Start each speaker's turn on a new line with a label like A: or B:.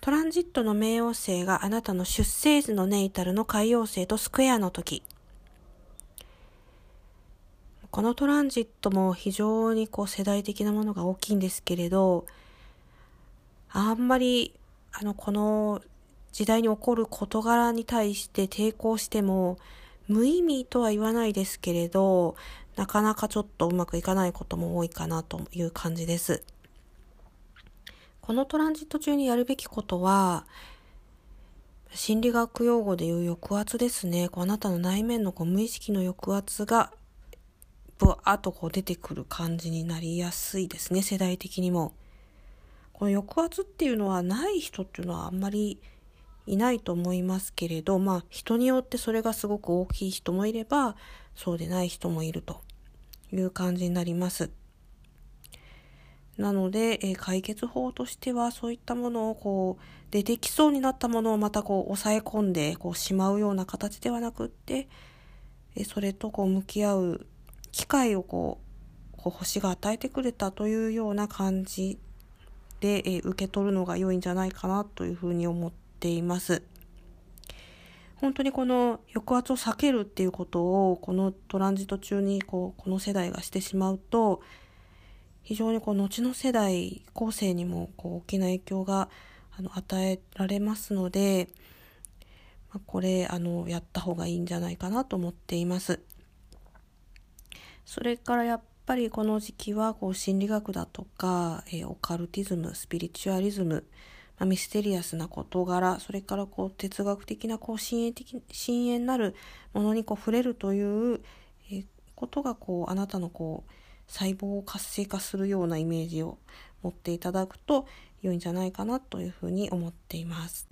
A: トランジットの冥王星があなたの出生時のネイタルの海王星とスクエアの時。このトランジットも非常にこう世代的なものが大きいんですけれど、あんまり、あの、この時代に起こる事柄に対して抵抗しても、無意味とは言わないですけれど、なかなかちょっとうまくいかないことも多いかなという感じです。このトランジット中にやるべきことは、心理学用語で言う抑圧ですね。こうあなたの内面のこう無意識の抑圧が、ぶわっとこう出てくる感じになりやすいですね、世代的にも。この抑圧っていうのはない人っていうのはあんまりいないと思いますけれど、まあ人によってそれがすごく大きい人もいれば、そうでない人もいるという感じになります。なので、えー、解決法としてはそういったものをこう出てきそうになったものをまたこう抑え込んでこうしまうような形ではなくって、えー、それとこう向き合う機会をこうこう星が与えてくれたというような感じで、えー、受け取るのが良いんじゃないかなというふうに思っています。本当にこの抑圧を避けるっていうことをこのトランジット中にこうこの世代がしてしまうと非常にこう後の世代後世にもこう大きな影響があの与えられますので、まあ、これあのやった方がいいんじゃないかなと思っています。それからやっぱりこの時期はこう心理学だとか、えー、オカルティズムスピリチュアリズムまあ、ミステリアスな事柄、それからこう哲学的なこう深淵的、深淵なるものにこう触れるという、えことがこうあなたのこう細胞を活性化するようなイメージを持っていただくと良いんじゃないかなというふうに思っています。